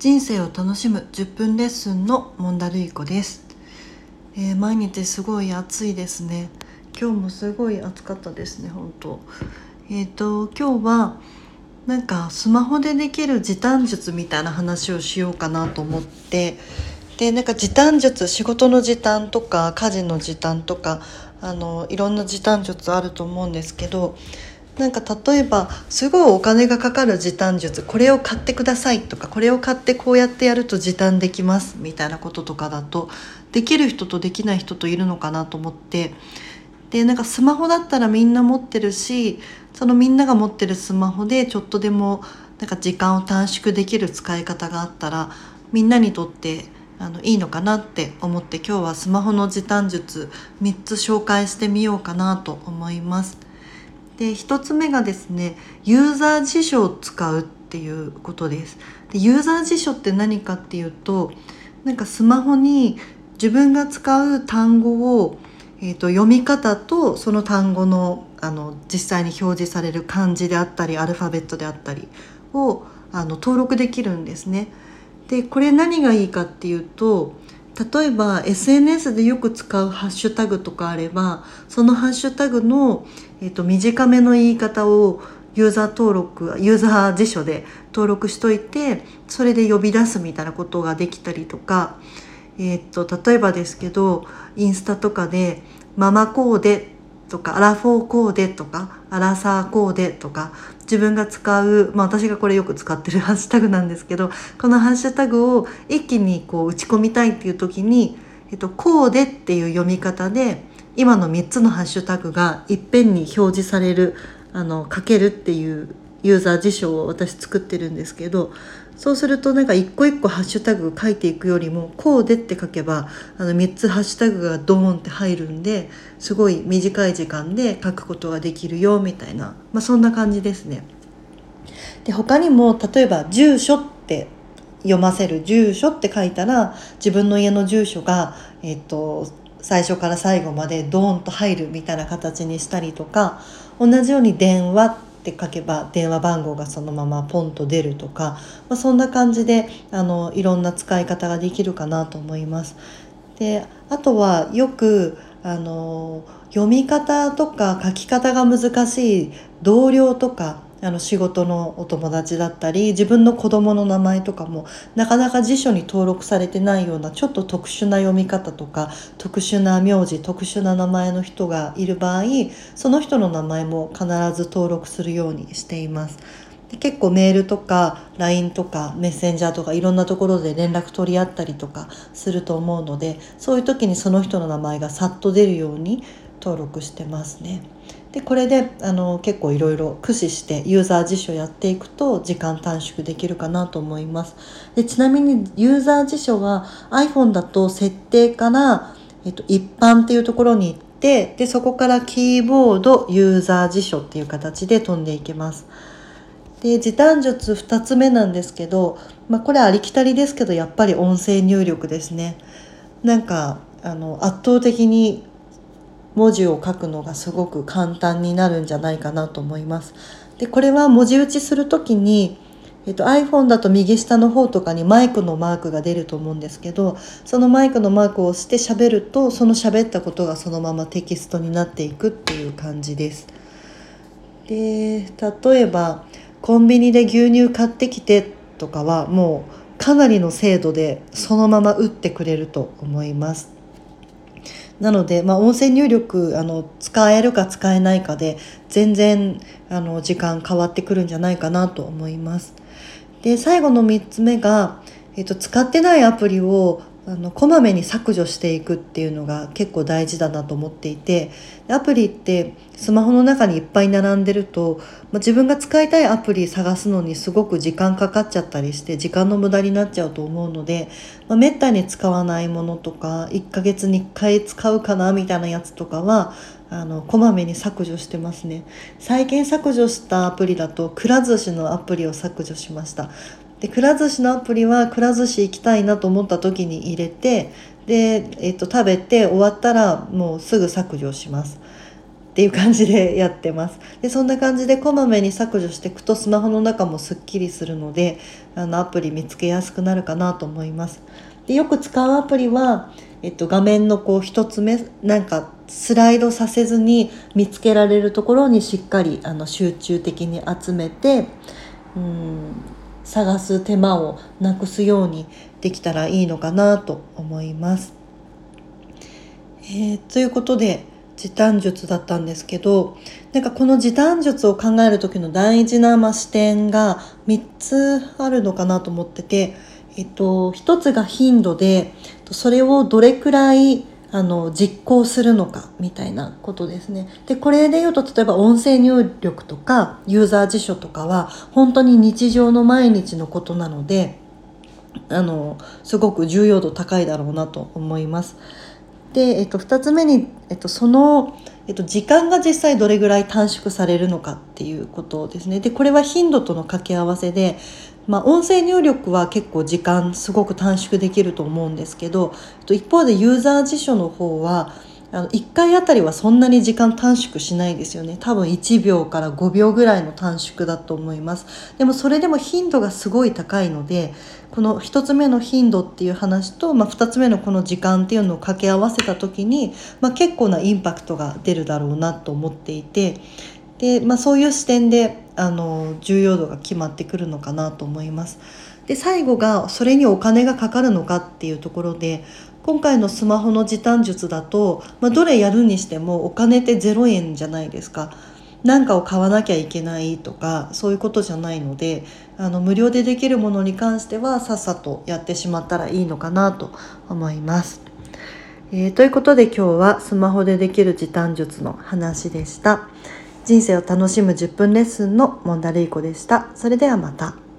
人生を楽しむ10分レッスンのモンダルイコです、えー、毎日すごい暑いですね。今日もすごい暑かったですね本当。えっ、ー、と今日はなんかスマホでできる時短術みたいな話をしようかなと思って。でなんか時短術仕事の時短とか家事の時短とかあのいろんな時短術あると思うんですけどなんか例えばすごいお金がかかる時短術これを買ってくださいとかこれを買ってこうやってやると時短できますみたいなこととかだとできる人とできない人といるのかなと思ってでなんかスマホだったらみんな持ってるしそのみんなが持ってるスマホでちょっとでもなんか時間を短縮できる使い方があったらみんなにとってあのいいのかなって思って今日はスマホの時短術3つ紹介してみようかなと思います。で1つ目がですねユーザー辞書を使うっていうことですでユーザー辞書って何かっていうとなんかスマホに自分が使う単語を、えーと、読み方とその単語のあの実際に表示される漢字であったりアルファベットであったりをあの登録できるんですね。でこれ何がいいかっていうと例えば SNS でよく使うハッシュタグとかあればそのハッシュタグの、えーと、短めの言い方をユーザー登録ユーザー辞書で登録しといてそれで呼び出すみたいなことができたりとか、えーと、と例えばですけどインスタとかで「ママコーデ」とかアラフォーコーデとかアラサーコーデとか自分が使う、まあ、私がこれよく使ってるハッシュタグなんですけどこのハッシュタグを一気にこう打ち込みたいっていう時に「えっと、こうで」っていう読み方で今の3つのハッシュタグがいっぺんに表示されるあの書けるっていうユーザー辞書を私作ってるんですけどそうするとなんか一個一個ハッシュタグ書いていくよりも「こうで」って書けばあの3つハッシュタグがドーンって入るんですごい短い時間で書くことができるよみたいな、まあ、そんな感じですね。で他にも例えば「住所」って読ませる「住所」って書いたら自分の家の住所が、えっと、最初から最後までドーンと入るみたいな形にしたりとか同じように「電話」ってって書けば電話番号がそのままポンと出るとか、まあ、そんな感じであのいろんな使い方ができるかなと思います。であとはよくあの読み方とか書き方が難しい同僚とかあの仕事のお友達だったり自分の子供の名前とかもなかなか辞書に登録されてないようなちょっと特殊な読み方とか特殊な名字特殊な名前の人がいる場合その人の名前も必ず登録するようにしています。結構メールとか LINE とかメッセンジャーとかいろんなところで連絡取り合ったりとかすると思うのでそういう時にその人の名前がさっと出るように登録してますね。でこれであの結構いろいろ駆使してユーザー辞書やっていくと時間短縮できるかなと思います。でちなみにユーザー辞書は iPhone だと設定から、えっと、一般っていうところに行ってでそこからキーボードユーザー辞書っていう形で飛んでいけます。で時短術2つ目なんですけど、まあ、これありきたりですけどやっぱり音声入力ですね。なんかあの圧倒的に文字を書くのがすごく簡単になるんじゃないかなと思います。でこれは文字打ちする時に、えっと、iPhone だと右下の方とかにマイクのマークが出ると思うんですけどそのマイクのマークを押して喋るとその喋ったことがそのままテキストになっていくっていう感じです。で例えばコンビニで牛乳買ってきてとかはもうかなりの精度でそのまま打ってくれると思います。なので、まあ、音声入力あの使えるか使えないかで全然あの時間変わってくるんじゃないかなと思います。で最後の3つ目が、えっと、使ってないアプリをあのこまめに削除していくっていうのが結構大事だなと思っていてアプリってスマホの中にいっぱい並んでると、まあ、自分が使いたいアプリ探すのにすごく時間かかっちゃったりして時間の無駄になっちゃうと思うので、まあ、めったに使わないものとか1ヶ月に1回使うかなみたいなやつとかはあのこまめに削除してますね。最近削除したアプリだとくら寿司のアプリを削除しました。でくら寿司のアプリはくら寿司行きたいなと思った時に入れてで、えっと、食べて終わったらもうすぐ削除します。っていう感じでやってますでそんな感じでこまめに削除していくとスマホの中もすっきりするのであのアプリ見つけやすくなるかなと思いますでよく使うアプリは、えっと、画面のこう一つ目なんかスライドさせずに見つけられるところにしっかりあの集中的に集めてうん探す手間をなくすようにできたらいいのかなと思います。えー、ということで時短術だったんですけどなんかこの時短術を考える時の大事な、ま視点が3つあるのかなと思ってて、えっと、1つが頻度でそれをどれくらいあの実行するのかみたいなことですね。でこれで言うと例えば音声入力とかユーザー辞書とかは本当に日常の毎日のことなのであのすごく重要度高いだろうなと思います。で、えっと、2つ目に、えっと、その、えっと、時間が実際どれぐらい短縮されるのかっていうことですね。でこれは頻度との掛け合わせで、まあ、音声入力は結構時間すごく短縮できると思うんですけど一方でユーザー辞書の方はあの1回あたりはそんなに時間短縮しないですよね多分1秒から5秒ぐらいの短縮だと思いますでもそれでも頻度がすごい高いのでこの1つ目の頻度っていう話と、まあ、2つ目のこの時間っていうのを掛け合わせた時に、まあ、結構なインパクトが出るだろうなと思っていてで、まあ、そういう視点であの重要度が決まってくるのかなと思います。で最後がそれにお金がかかるのかっていうところで今回のスマホの時短術だと、まあ、どれやるにしてもお金って0円じゃないですか。何かを買わなきゃいけないとかそういうことじゃないのであの無料でできるものに関してはさっさとやってしまったらいいのかなと思います。えー、ということで今日はスマホでできる時短術の話でした。人生を楽しむ10分レッスンのモンダルイコでした。それではまた。